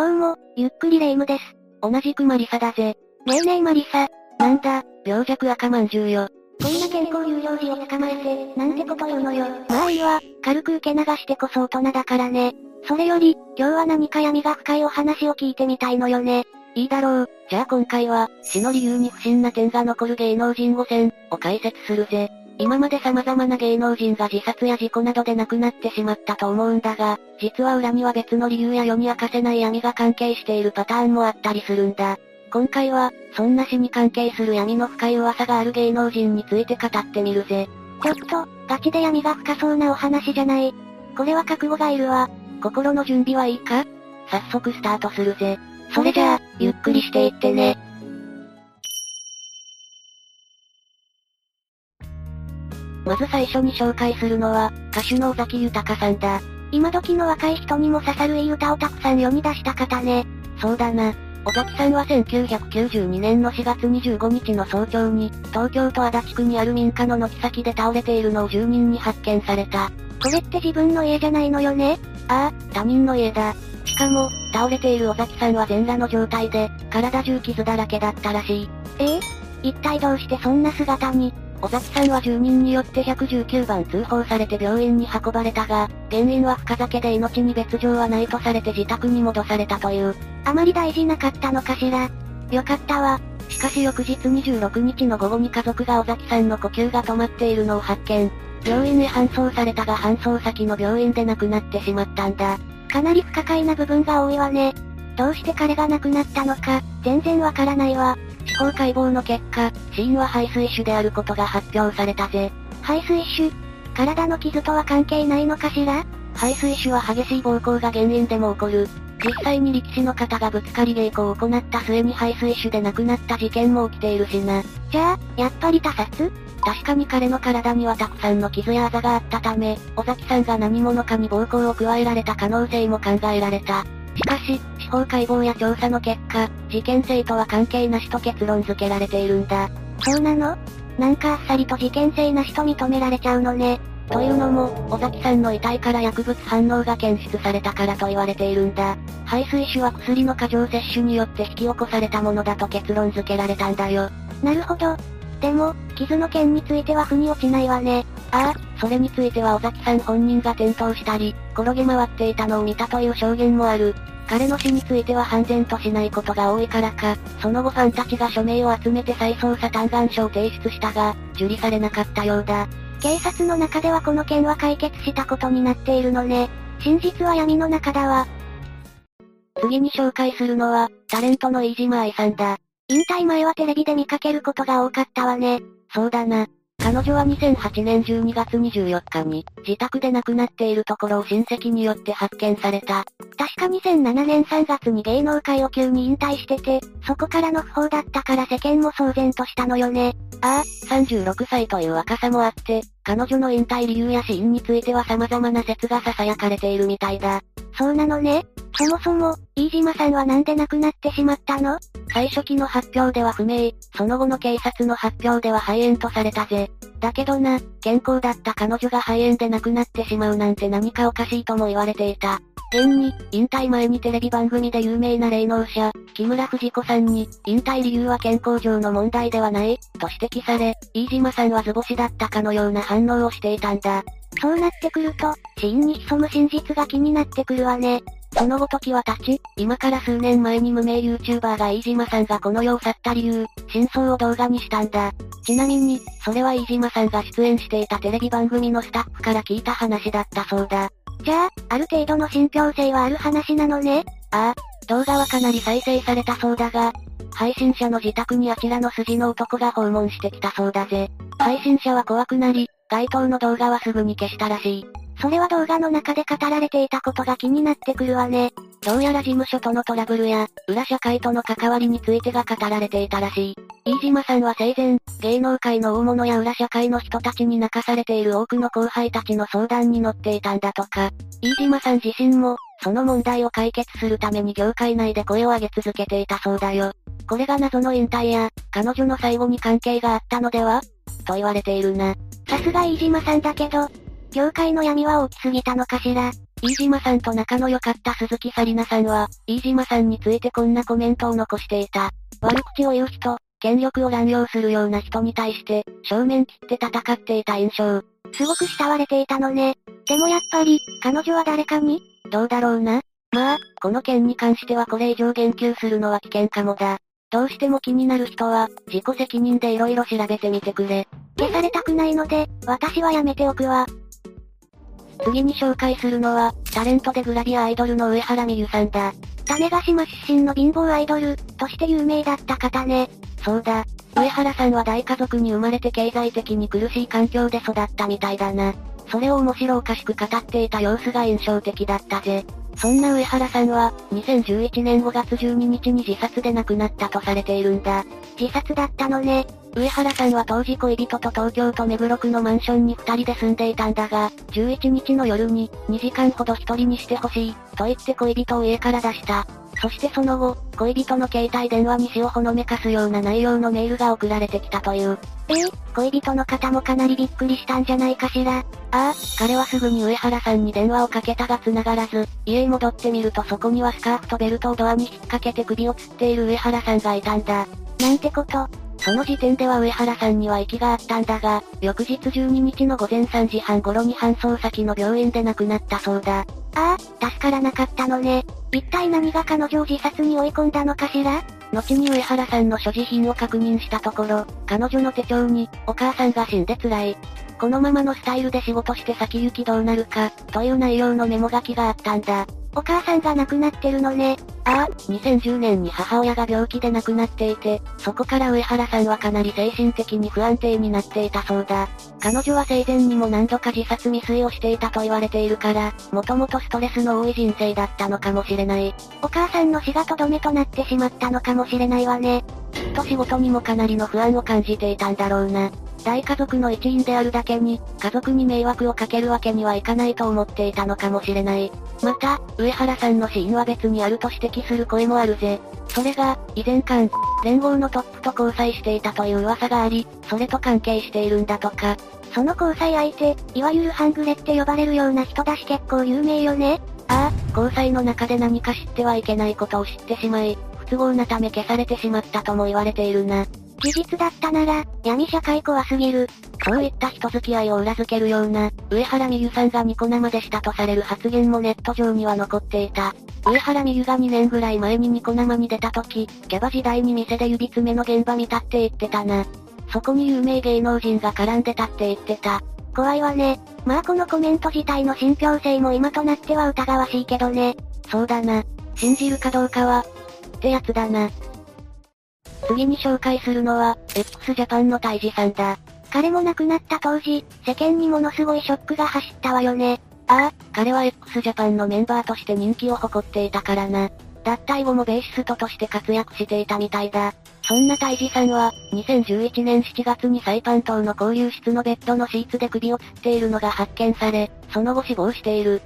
どうも、ゆっくりレ夢ムです。同じくマリサだぜ。ねえねえマリサ。なんだ、病弱赤まんじゅうよ。こんな健康有料児を捕まえて、なんてこと言うのよ。まあいいわ、軽く受け流してこそ大人だからね。それより、今日は何か闇が深いお話を聞いてみたいのよね。いいだろう。じゃあ今回は、死の理由に不審な点が残る芸能人5000を解説するぜ。今まで様々な芸能人が自殺や事故などで亡くなってしまったと思うんだが、実は裏には別の理由や世に明かせない闇が関係しているパターンもあったりするんだ。今回は、そんな死に関係する闇の深い噂がある芸能人について語ってみるぜ。ちょっと、ガチで闇が深そうなお話じゃない。これは覚悟がいるわ。心の準備はいいか？早速スタートするぜ。それじゃあ、ゆっくりしていってね。まず最初に紹介するのは、歌手の尾崎豊さんだ。今時の若い人にも刺さるいい歌をたくさん世に出した方ね。そうだな。尾崎さんは1992年の4月25日の早朝に、東京都足立区にある民家の軒先で倒れているのを住人に発見された。これって自分の家じゃないのよね？ああ、他人の家だ。しかも、倒れている尾崎さんは全裸の状態で、体中傷だらけだったらしい。ええ？一体どうしてそんな姿に？尾崎さんは住人によって119番通報されて病院に運ばれたが、原因は深酒で命に別状はないとされて自宅に戻されたという。あまり大事なかったのかしら。よかったわ。しかし翌日26日の午後に家族が尾崎さんの呼吸が止まっているのを発見。病院へ搬送されたが搬送先の病院で亡くなってしまったんだ。かなり不可解な部分が多いわね。どうして彼が亡くなったのか、全然わからないわ。司法解剖の結果、死因は排水腫であることが発表されたぜ。排水腫体の傷とは関係ないのかしら？排水腫は激しい暴行が原因でも起こる。実際に力士の方がぶつかり稽古を行った末に排水腫で亡くなった事件も起きているしな。じゃあ、やっぱり他殺？確かに彼の体にはたくさんの傷やあざがあったため、尾崎さんが何者かに暴行を加えられた可能性も考えられた。しかし、司法解剖や調査の結果、事件性とは関係なしと結論付けられているんだ。そうなの？なんかあっさりと事件性なしと認められちゃうのね。というのも、尾崎さんの遺体から薬物反応が検出されたからと言われているんだ。排水腫は薬の過剰摂取によって引き起こされたものだと結論付けられたんだよ。なるほど。でも、傷の件については腑に落ちないわね。ああ、それについては尾崎さん本人が転倒したり、転げ回っていたのを見たという証言もある。彼の死については判然としないことが多いからか、その後ファンたちが署名を集めて再捜査嘆願書を提出したが、受理されなかったようだ。警察の中ではこの件は解決したことになっているのね。真実は闇の中だわ。次に紹介するのは、タレントの飯島愛さんだ。引退前はテレビで見かけることが多かったわね。そうだな。彼女は2008年12月24日に、自宅で亡くなっているところを親戚によって発見された。確か2007年3月に芸能界を急に引退してて、そこからの不法だったから世間も騒然としたのよね。ああ、36歳という若さもあって、彼女の引退理由や死因については様々な説が囁かれているみたいだ。そうなのね。そもそも、飯島さんはなんで亡くなってしまったの？最初期の発表では不明、その後の警察の発表では肺炎とされたぜ。だけどな、健康だった彼女が肺炎で亡くなってしまうなんて何かおかしいとも言われていた。現に、引退前にテレビ番組で有名な霊能者、木村藤子さんに、引退理由は健康上の問題ではない、と指摘され、飯島さんは図星だったかのような反応をしていたんだ。そうなってくると、死因に潜む真実が気になってくるわね。その後時は経ち、今から数年前に無名 YouTuber が飯島さんがこの世を去った理由、真相を動画にしたんだ。ちなみに、それは飯島さんが出演していたテレビ番組のスタッフから聞いた話だったそうだ。じゃあ、ある程度の信憑性はある話なのね？ああ、動画はかなり再生されたそうだが、配信者の自宅にあちらの筋の男が訪問してきたそうだぜ。配信者は怖くなり、該当の動画はすぐに消したらしい。それは動画の中で語られていたことが気になってくるわね。どうやら事務所とのトラブルや、裏社会との関わりについてが語られていたらしい。飯島さんは生前、芸能界の大物や裏社会の人たちに泣かされている多くの後輩たちの相談に乗っていたんだとか。飯島さん自身も、その問題を解決するために業界内で声を上げ続けていたそうだよ。これが謎の引退や、彼女の最後に関係があったのでは？と言われているな。さすが飯島さんだけど、業界の闇は大きすぎたのかしら。飯島さんと仲の良かった鈴木紗理奈さんは、飯島さんについてこんなコメントを残していた。悪口を言う人、権力を乱用するような人に対して、正面切って戦っていた印象。すごく慕われていたのね。でもやっぱり、彼女は誰かに？どうだろうな。まあ、この件に関してはこれ以上言及するのは危険かもだ。どうしても気になる人は、自己責任で色々調べてみてくれ。消されたくないので、私はやめておくわ。次に紹介するのは、タレントでグラビアアイドルの上原美優さんだ。種子島出身の貧乏アイドル、として有名だった方ね。そうだ。上原さんは大家族に生まれて経済的に苦しい環境で育ったみたいだな。それを面白おかしく語っていた様子が印象的だったぜ。そんな上原さんは、2011年5月12日に自殺で亡くなったとされているんだ。自殺だったのね。上原さんは当時恋人と東京都目黒区のマンションに二人で住んでいたんだが、11日の夜に、2時間ほど一人にしてほしい、と言って恋人を家から出した。そしてその後、恋人の携帯電話に死をほのめかすような内容のメールが送られてきたという。え？ー、恋人の方もかなりびっくりしたんじゃないかしら。ああ、彼はすぐに上原さんに電話をかけたが繋がらず、家へ戻ってみるとそこにはスカーフとベルトをドアに引っ掛けて首を吊っている上原さんがいたんだ。なんてこと？その時点では上原さんには息があったんだが、翌日12日の午前3時半頃に搬送先の病院で亡くなったそうだ。ああ、助からなかったのね。一体何が彼女を自殺に追い込んだのかしら？後に上原さんの所持品を確認したところ、彼女の手帳に、お母さんが死んで辛い。このままのスタイルで仕事して先行きどうなるか、という内容のメモ書きがあったんだ。お母さんが亡くなってるのね。ああ、2010年に母親が病気で亡くなっていて、そこから上原さんはかなり精神的に不安定になっていたそうだ。彼女は生前にも何度か自殺未遂をしていたと言われているから、もともとストレスの多い人生だったのかもしれない。お母さんの死がとどめとなってしまったのかもしれないわね。きっと仕事にもかなりの不安を感じていたんだろうな。大家族の一員であるだけに、家族に迷惑をかけるわけにはいかないと思っていたのかもしれない。また、上原さんの死因は別にあると指摘する声もあるぜ。それが、以前間、連合のトップと交際していたという噂があり、それと関係しているんだとか。その交際相手、いわゆる半グレって呼ばれるような人だし結構有名よね。ああ、交際の中で何か知ってはいけないことを知ってしまい、不都合なため消されてしまったとも言われているな。事実だったなら、闇社会怖すぎる。そういった人付き合いを裏付けるような、上原美優さんがニコ生でしたとされる発言もネット上には残っていた。上原美優が2年ぐらい前にニコ生に出た時、キャバ時代に店で指詰めの現場見たって言ってたな。そこに有名芸能人が絡んでたって言ってた。怖いわね。まあこのコメント自体の信憑性も今となっては疑わしいけどね。そうだな。信じるかどうかは、ってやつだな。次に紹介するのは、x ジャパンの大治さんだ。彼も亡くなった当時、世間にものすごいショックが走ったわよね。ああ、彼は x ジャパンのメンバーとして人気を誇っていたからな。脱退後もベーシストとして活躍していたみたいだ。そんな大治さんは、2011年7月にサイパン島の交流室のベッドのシーツで首を吊っているのが発見され、その後死亡している。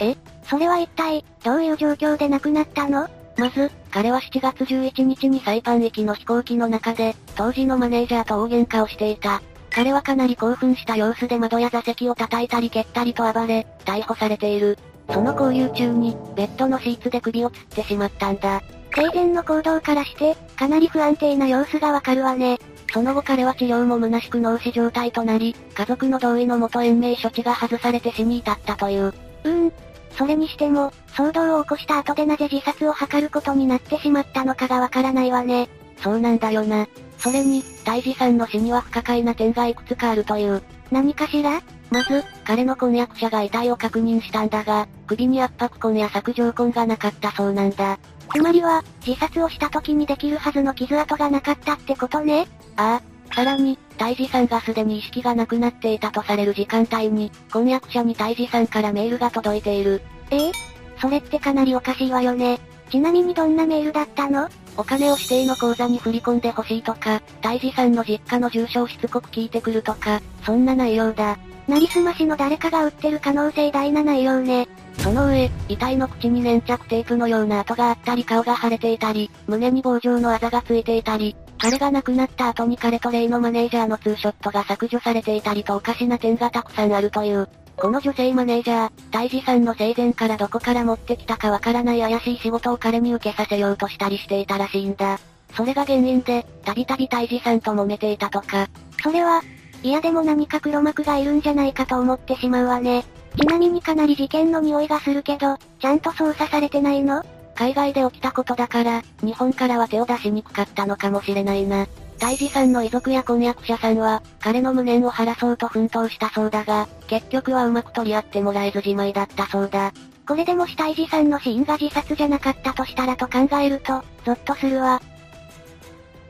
え、え？それは一体、どういう状況で亡くなったの？まず、彼は7月11日にサイパン行きの飛行機の中で、当時のマネージャーと大喧嘩をしていた。彼はかなり興奮した様子で窓や座席を叩いたり蹴ったりと暴れ、逮捕されている。その交流中に、ベッドのシーツで首を吊ってしまったんだ。生前の行動からして、かなり不安定な様子がわかるわね。その後彼は治療も虚しく脳死状態となり、家族の同意のもと延命処置が外されて死に至ったという。うーん、それにしても、騒動を起こした後でなぜ自殺を図ることになってしまったのかがわからないわね。そうなんだよな。それに、大治さんの死には不可解な点がいくつかあるという。何かしら？まず、彼の婚約者が遺体を確認したんだが、首に圧迫痕や削除痕がなかったそうなんだ。つまりは、自殺をした時にできるはずの傷跡がなかったってことねああ。さらに、大治さんがすでに意識がなくなっていたとされる時間帯に、婚約者に大治さんからメールが届いている。え？えそれってかなりおかしいわよね。ちなみにどんなメールだったの？お金を指定の口座に振り込んでほしいとか、大治さんの実家の住所をしつこく聞いてくるとか、そんな内容だ。なりすましの誰かが売ってる可能性大な内容ね。その上、遺体の口に粘着テープのような跡があったり顔が腫れていたり、胸に棒状のあざがついていたり、彼が亡くなった後に彼とレイのマネージャーのツーショットが削除されていたりとおかしな点がたくさんあるという。この女性マネージャー、大治さんの生前からどこから持ってきたかわからない怪しい仕事を彼に受けさせようとしたりしていたらしいんだ。それが原因で、たびたび大治さんと揉めていたとか。それは、いやでも何か黒幕がいるんじゃないかと思ってしまうわね。ちなみにかなり事件の匂いがするけど、ちゃんと捜査されてないの？海外で起きたことだから、日本からは手を出しにくかったのかもしれないな。大治さんの遺族や婚約者さんは、彼の無念を晴らそうと奮闘したそうだが、結局はうまく取り合ってもらえずじまいだったそうだ。これでもし大治さんの死因が自殺じゃなかったとしたらと考えると、ゾッとするわ。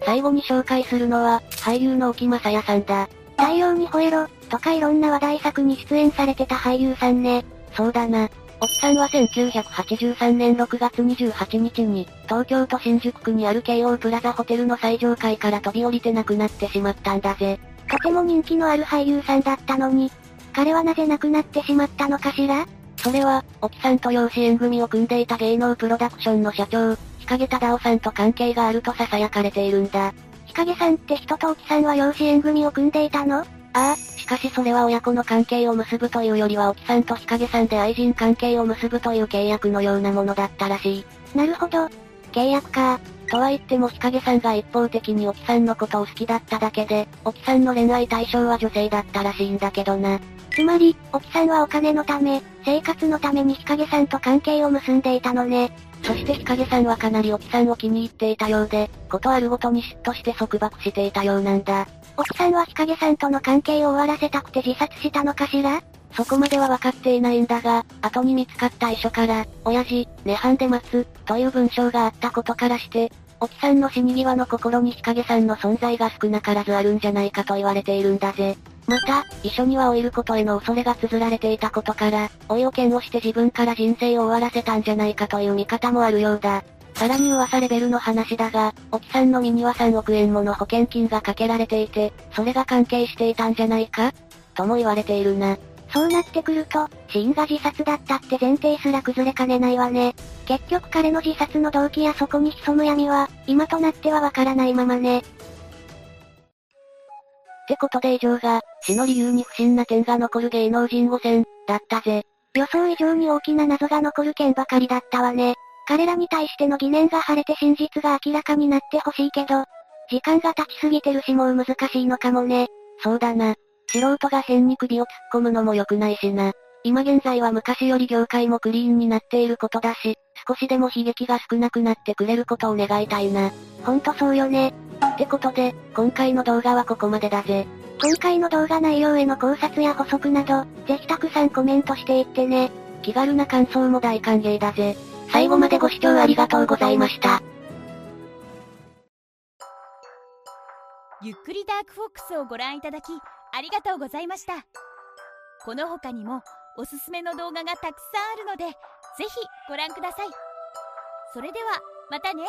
最後に紹介するのは、俳優の沖正也さんだ。太陽に吠えろ、とかいろんな話題作に出演されてた俳優さんね。そうだな。沖さんは1983年6月28日に、東京都新宿区にある京王プラザホテルの最上階から飛び降りて亡くなってしまったんだぜ。とても人気のある俳優さんだったのに、彼はなぜ亡くなってしまったのかしら？それは、沖さんと養子縁組を組んでいた芸能プロダクションの社長、日陰忠夫さんと関係があると囁かれているんだ。日陰さんって人と沖さんは養子縁組を組んでいたの？ああ、しかしそれは親子の関係を結ぶというよりは沖さんと日陰さんで愛人関係を結ぶという契約のようなものだったらしい。なるほど。契約か。とは言っても日陰さんが一方的に沖さんのことを好きだっただけで、沖さんの恋愛対象は女性だったらしいんだけどな。つまり、沖さんはお金のため、生活のために日陰さんと関係を結んでいたのね。そして日陰さんはかなり沖さんを気に入っていたようで、ことあるごとに嫉妬して束縛していたようなんだ。沖さんは日陰さんとの関係を終わらせたくて自殺したのかしら？そこまでは分かっていないんだが、後に見つかった遺書から、親父、涅槃で待つ、という文章があったことからして、沖さんの死に際の心に日陰さんの存在が少なからずあるんじゃないかと言われているんだぜ。また、遺書には老いることへの恐れが綴られていたことから、老いを嫌悪して自分から人生を終わらせたんじゃないかという見方もあるようだ。さらに噂レベルの話だが、沖さんの身には3億円もの保険金がかけられていて、それが関係していたんじゃないか？とも言われているな。そうなってくると、死因が自殺だったって前提すら崩れかねないわね。結局彼の自殺の動機やそこに潜む闇は、今となってはわからないままね。ってことで以上が、死の理由に不審な点が残る芸能人5選、だったぜ。予想以上に大きな謎が残る件ばかりだったわね。彼らに対しての疑念が晴れて真実が明らかになってほしいけど、時間が経ちすぎてるしもう難しいのかもね。そうだな。素人が変に首を突っ込むのも良くないしな。今現在は昔より業界もクリーンになっていることだし、少しでも悲劇が少なくなってくれることを願いたいな。ほんとそうよね。ってことで、今回の動画はここまでだぜ。今回の動画内容への考察や補足など、ぜひたくさんコメントしていってね。気軽な感想も大歓迎だぜ。最後までご視聴ありがとうございました。ゆっくりダークフォックスをご覧いただき、ありがとうございました。この他にも、おすすめの動画がたくさんあるので、ぜひご覧ください。それでは、またね。